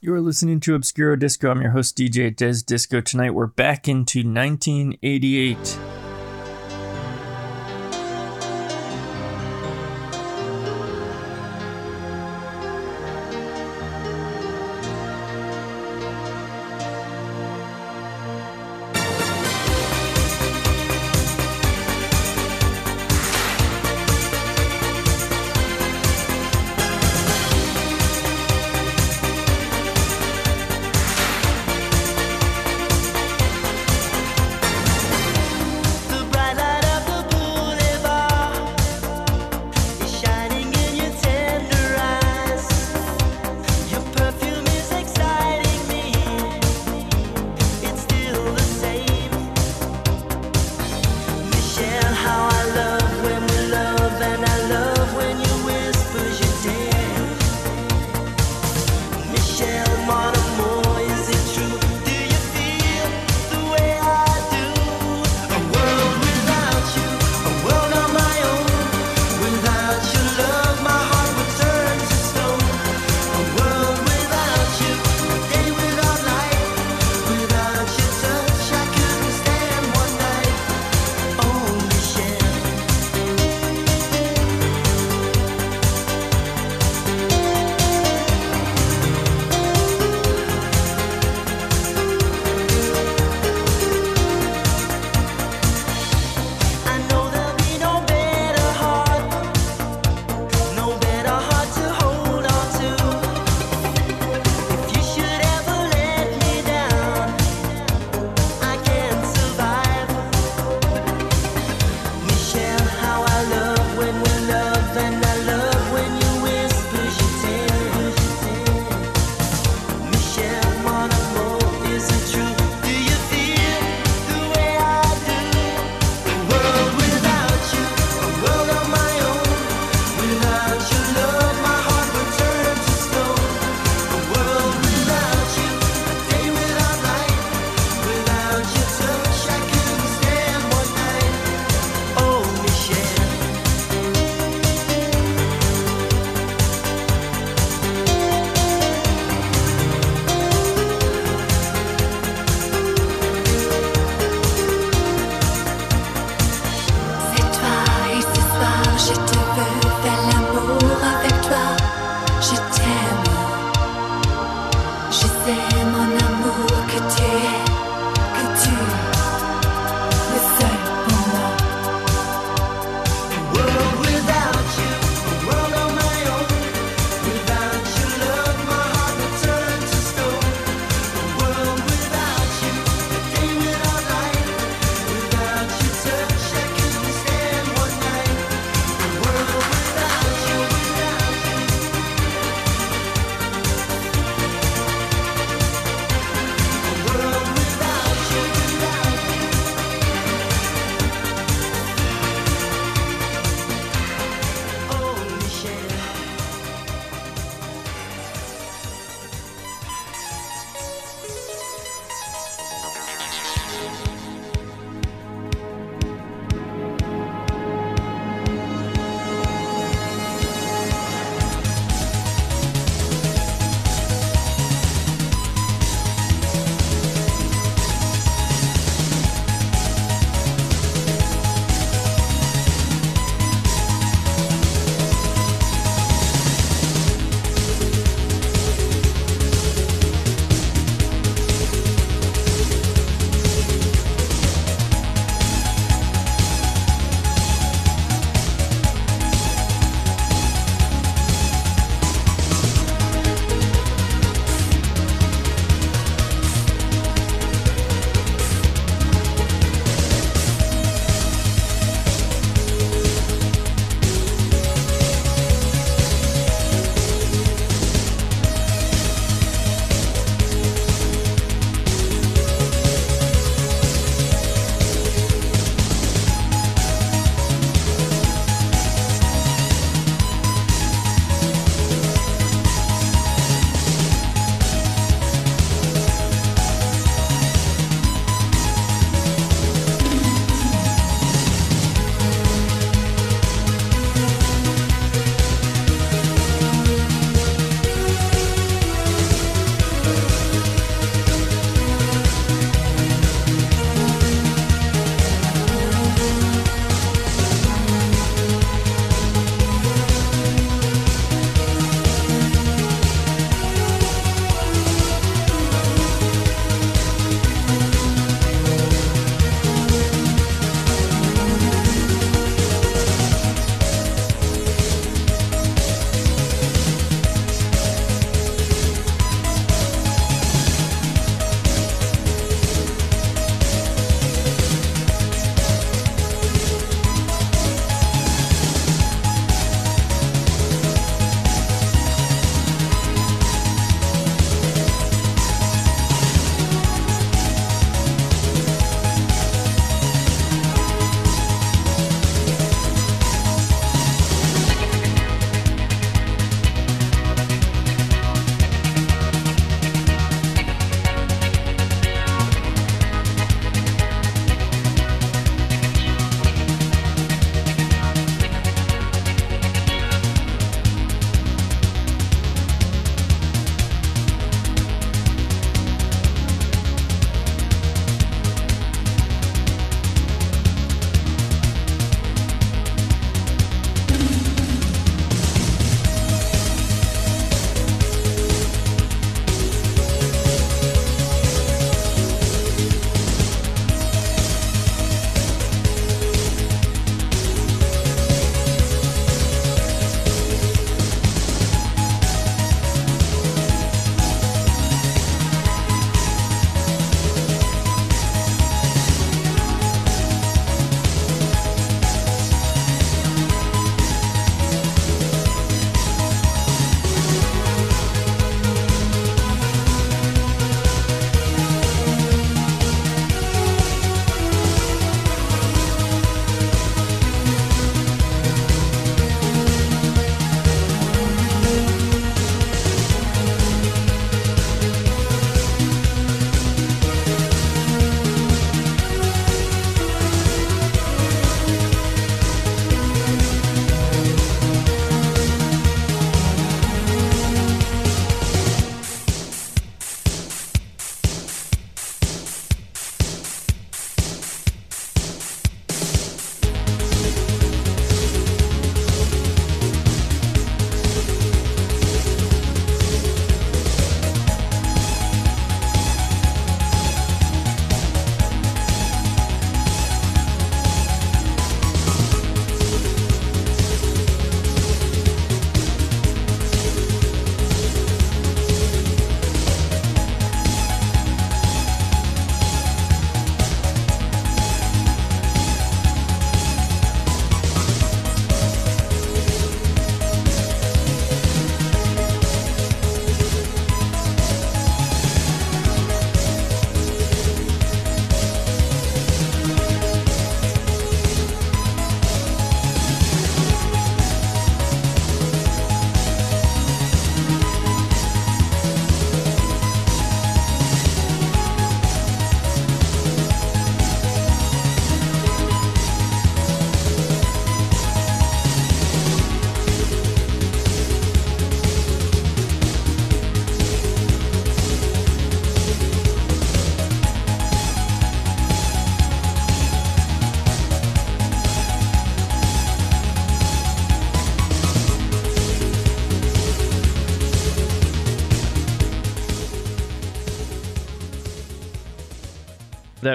You're listening to Obscuro Disco. I'm your host, DJ Des Disco. Tonight we're back into 1988.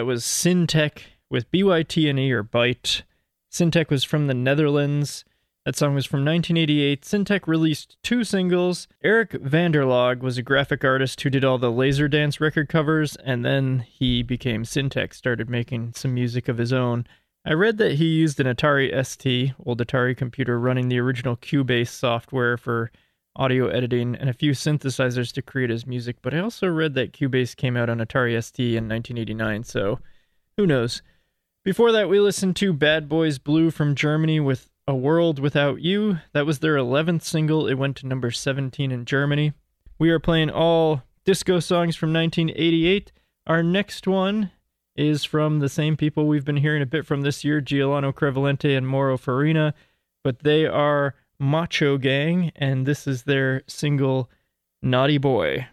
That was Syntech with BYT&E or Byte. Syntech was from the Netherlands. That song was from 1988. Syntech released two singles. Eric Vanderlog was a graphic artist who did all the Laser Dance record covers, and then he became Syntech, started making some music of his own. I read that he used an Atari ST, old Atari computer, running the original Cubase software for audio editing and a few synthesizers to create his music, but I also read that Cubase came out on Atari ST in 1989, so who knows. Before that, we listened to Bad Boys Blue from Germany with A World Without You. That was their 11th single. It went to number 17 in Germany. We are playing all disco songs from 1988. Our next one is from the same people we've been hearing a bit from this year, Giuliano Crivellente and Mauro Farina, but they are Macho Gang, and this is their single Naughty Boy.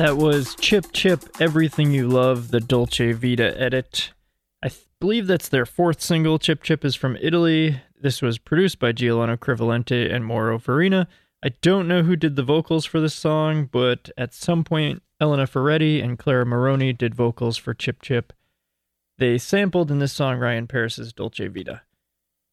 That was Chip Chip Everything You Love, the Dolce Vita edit. I th- believe that's their fourth single. Chip Chip is from Italy. This was produced by Giuliano Crivellente and Mauro Farina. I don't know who did the vocals for this song, but at some point, Elena Ferretti and Clara Moroni did vocals for Chip Chip. They sampled in this song Ryan Paris's Dolce Vita.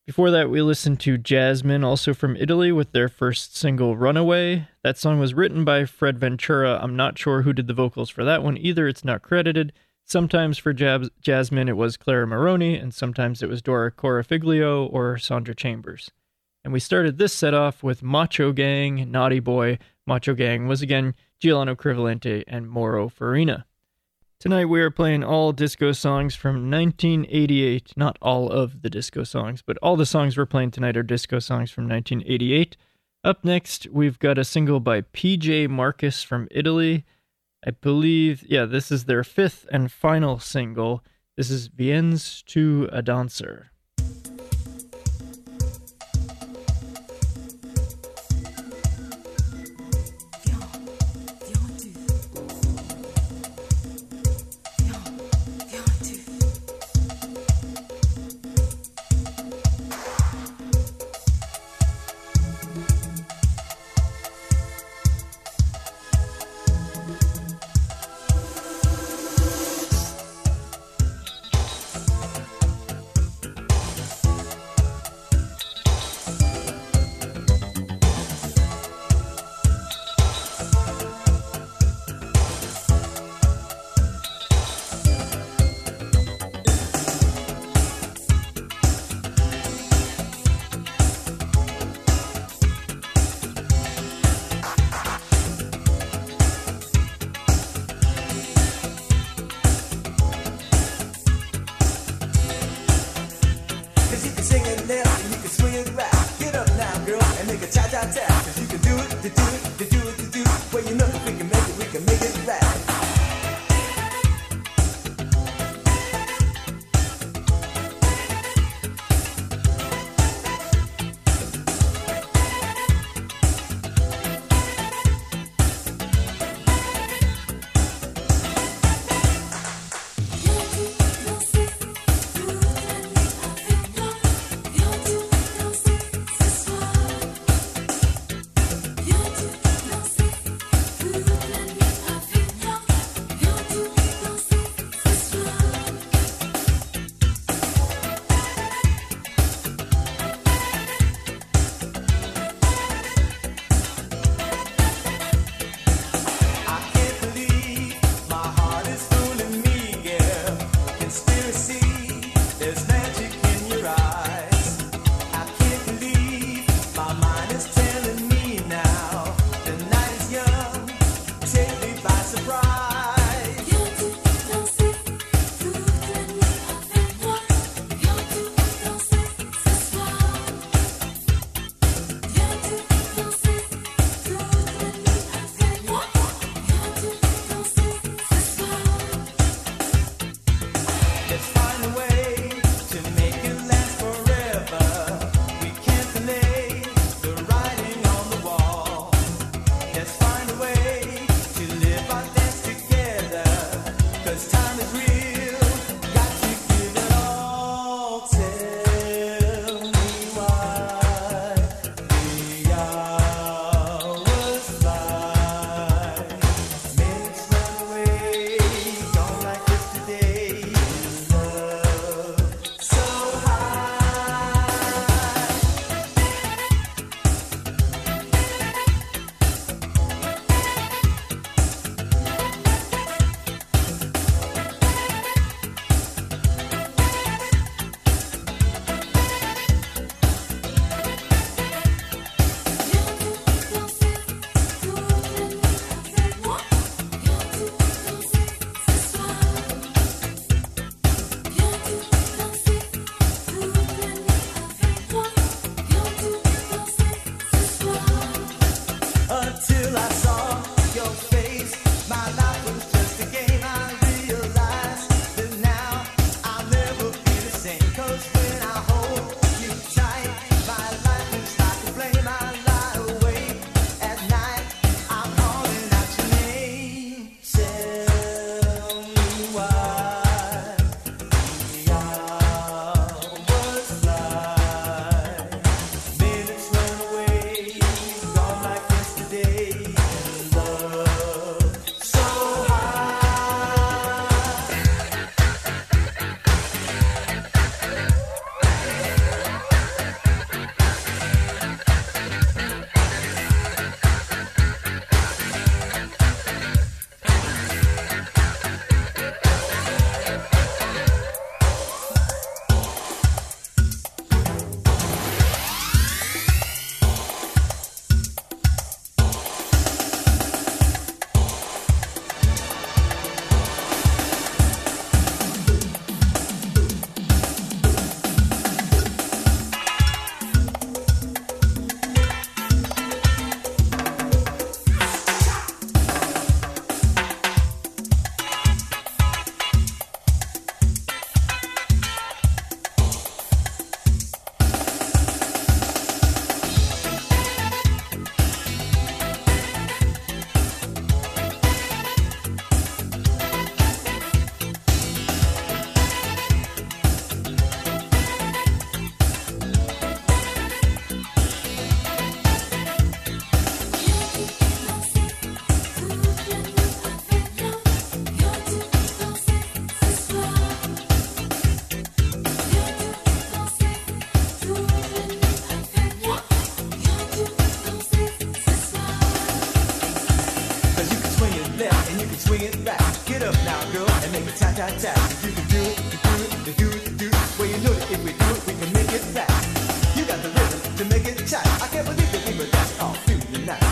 Before that, we listened to Jasmine, also from Italy, with their first single Runaway. That song was written by Fred Ventura. I'm not sure who did the vocals for that one either, it's not credited. Sometimes for Jab- Jasmine, it was Clara Moroni, and sometimes it was Dora Carofiglio or Sandra Chambers. And we started this set off with Macho Gang, Naughty Boy. Macho Gang was again Giuliano Crivellente and Mauro Farina. Tonight we are playing all disco songs from 1988. Not all of the disco songs, but all the songs we're playing tonight are disco songs from 1988. Up next, we've got a single by PJ Marcus from Italy. I believe, yeah, this is their fifth and final single. This is Viens to a Dancer.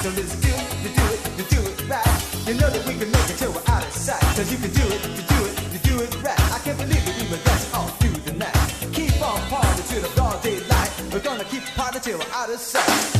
So let's do it, you do it, do it right. You know that we can make it till we're out of sight. Cause you can do it, you do it, you do it right. I can't believe that we were dancing all through the night. Keep on partying till the broad daylight. We're gonna keep partying till we're out of sight.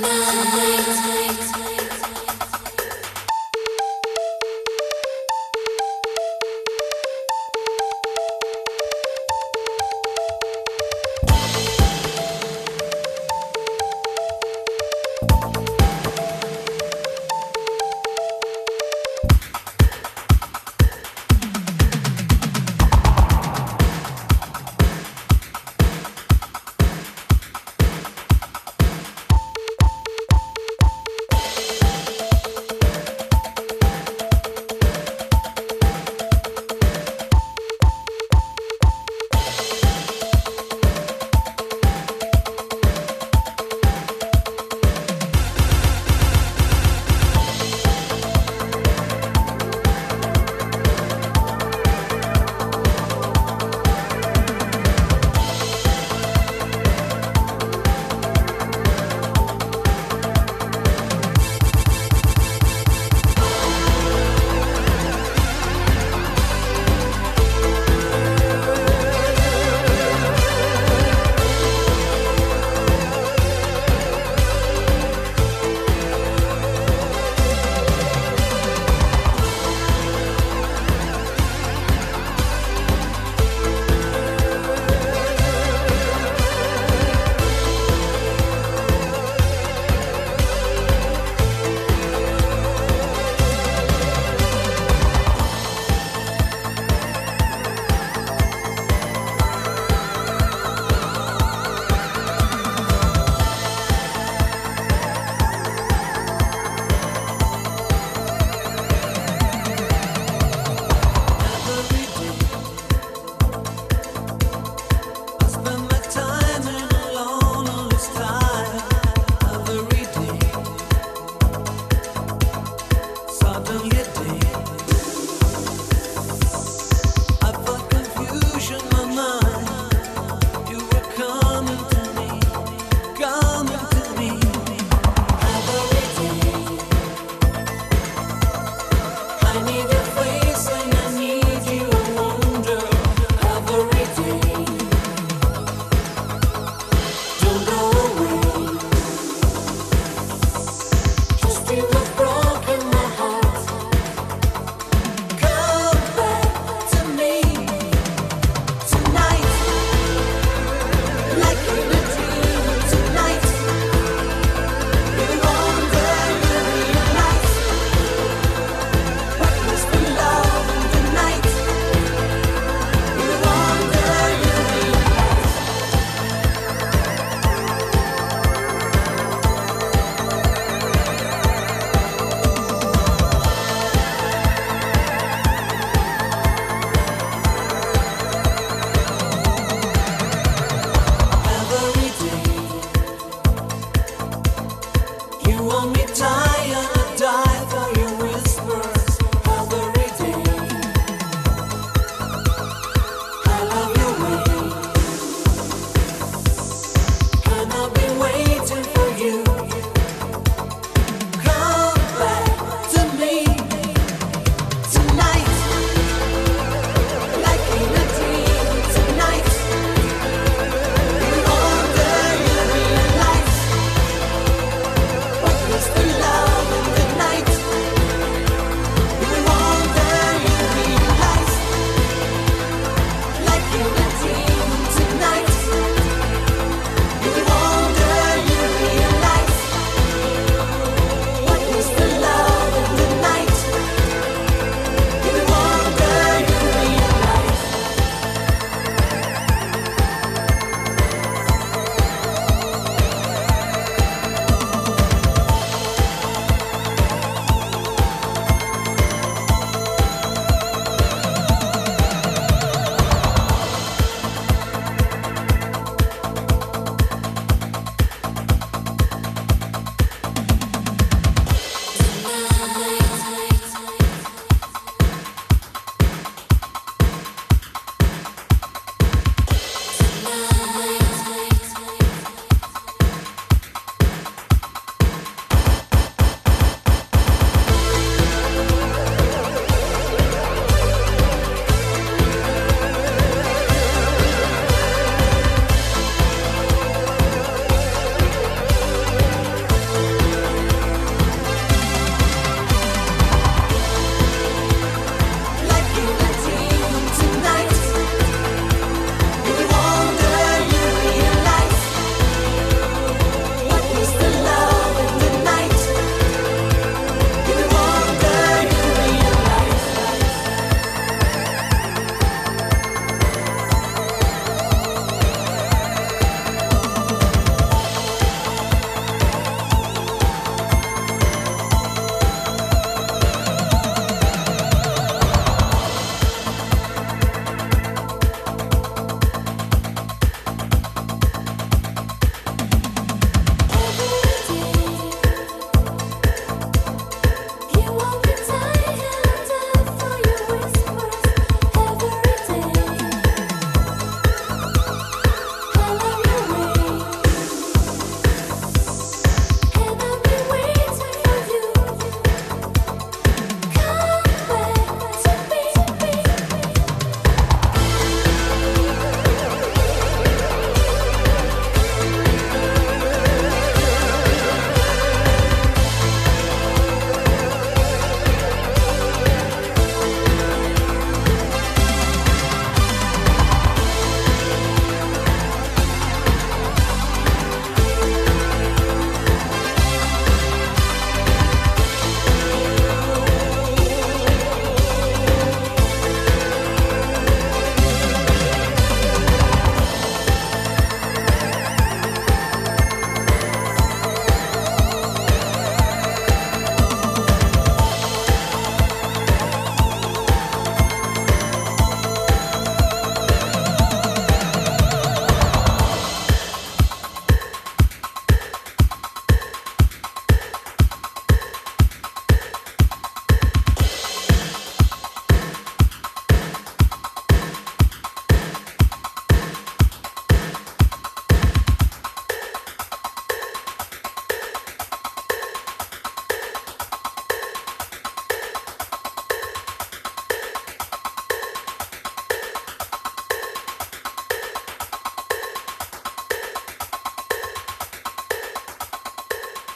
tonight.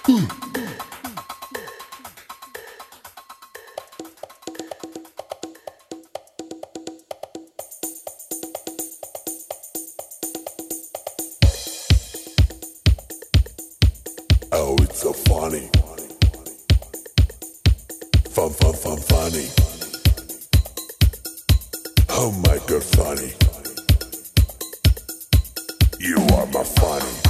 Oh, it's so funny. Fun, fun, fun, funny. Oh my god, funny. You are my funny.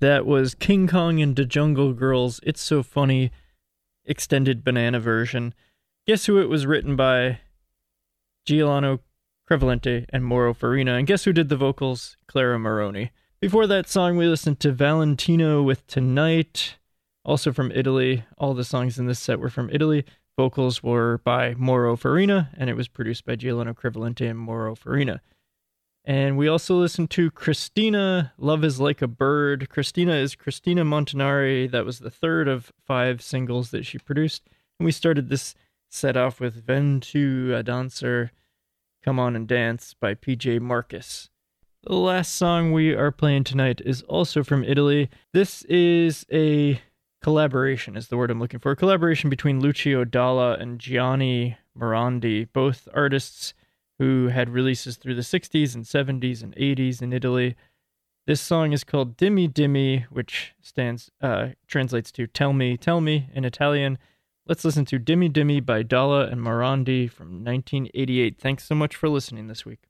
That was King Kong and the Jungle Girls. It's so funny. Extended banana version. Guess who it was written by? Giuliano Crivellente and Mauro Farina. And guess who did the vocals? Clara Moroni. Before that song, we listened to Valentino with Tonight, also from Italy. All the songs in this set were from Italy. Vocals were by Mauro Farina, and it was produced by Giuliano Crivellente and Mauro Farina. And we also listened to Christina, Love is Like a Bird. Christina is Christina Montanari. That was the third of five singles that she produced. And we started this set off with Ventu a Dancer, Come On and Dance by PJ Marcus. The last song we are playing tonight is also from Italy. This is a collaboration, is the word I'm looking for. A collaboration between Lucio Dalla and Gianni Morandi, both artists who had releases through the 60s and 70s and 80s in Italy. This song is called Dimmi Dimmi, which stands uh, translates to "Tell Me, Tell Me" in Italian. Let's listen to Dimmi Dimmi by Dalla and Morandi from 1988. Thanks so much for listening this week.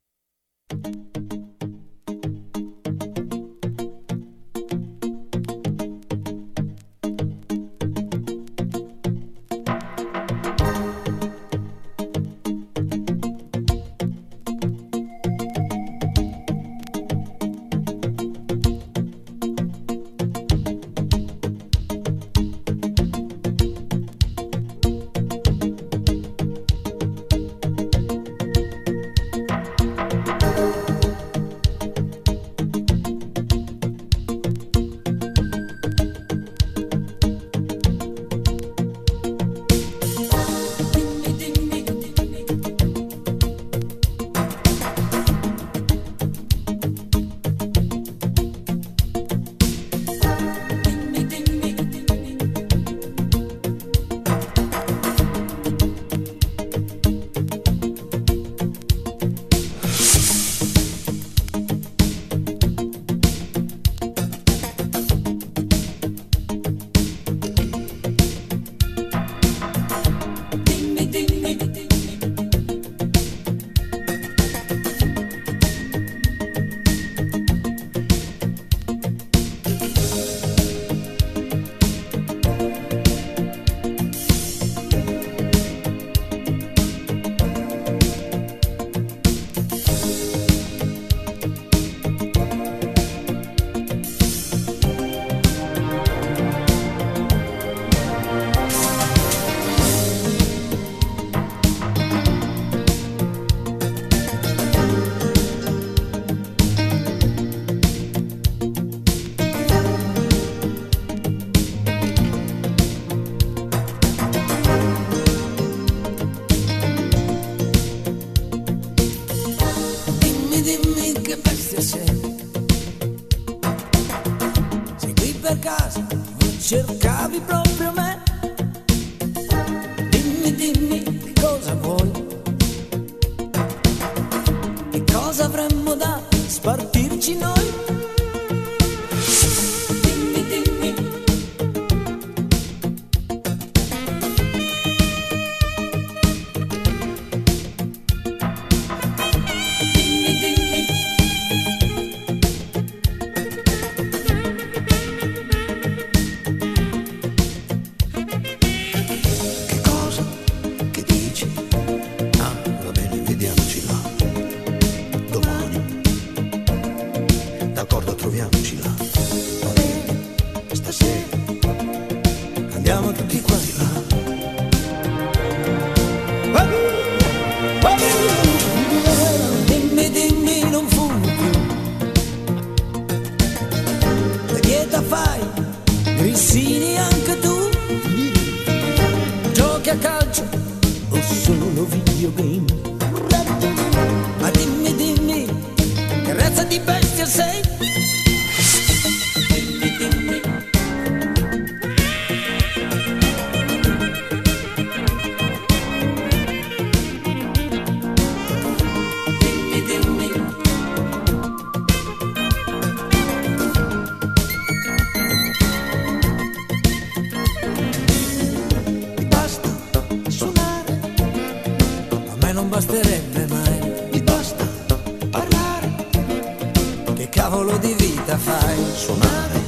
fai suonare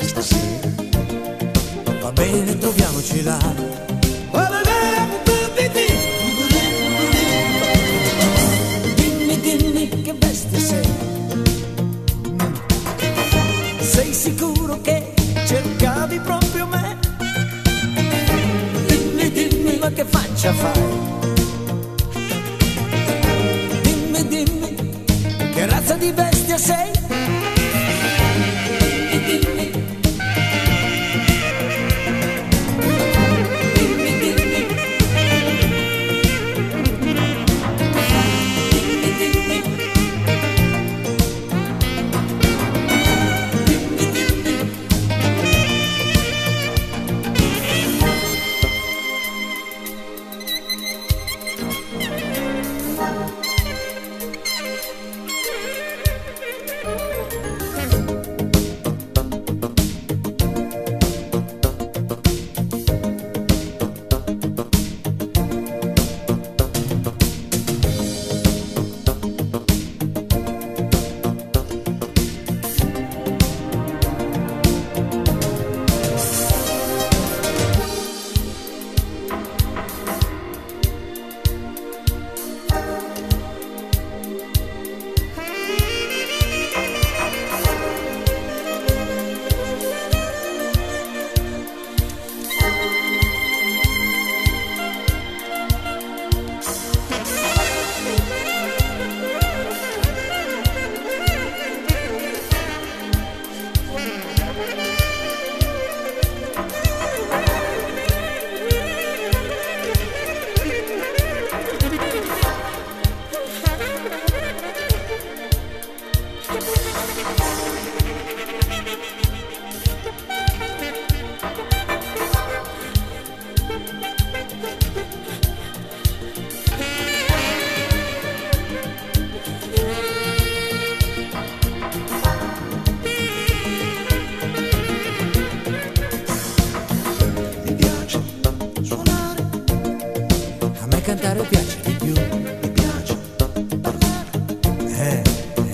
stasera? Va bene, troviamoci là.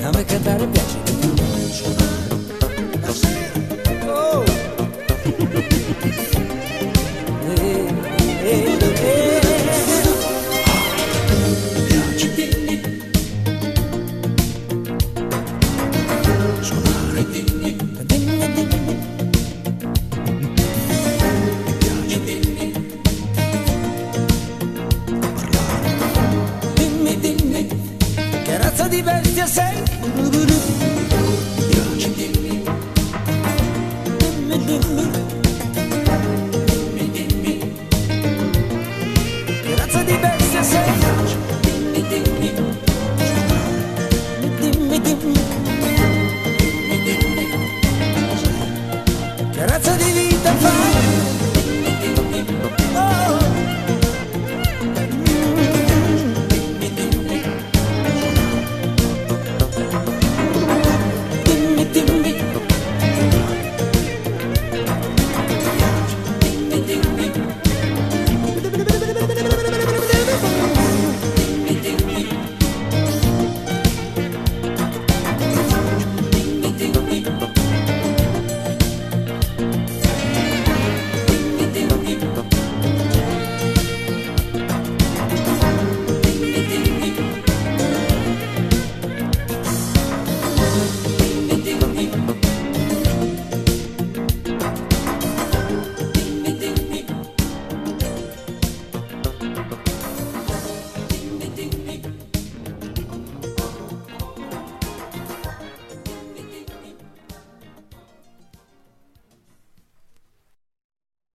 A me cantare piace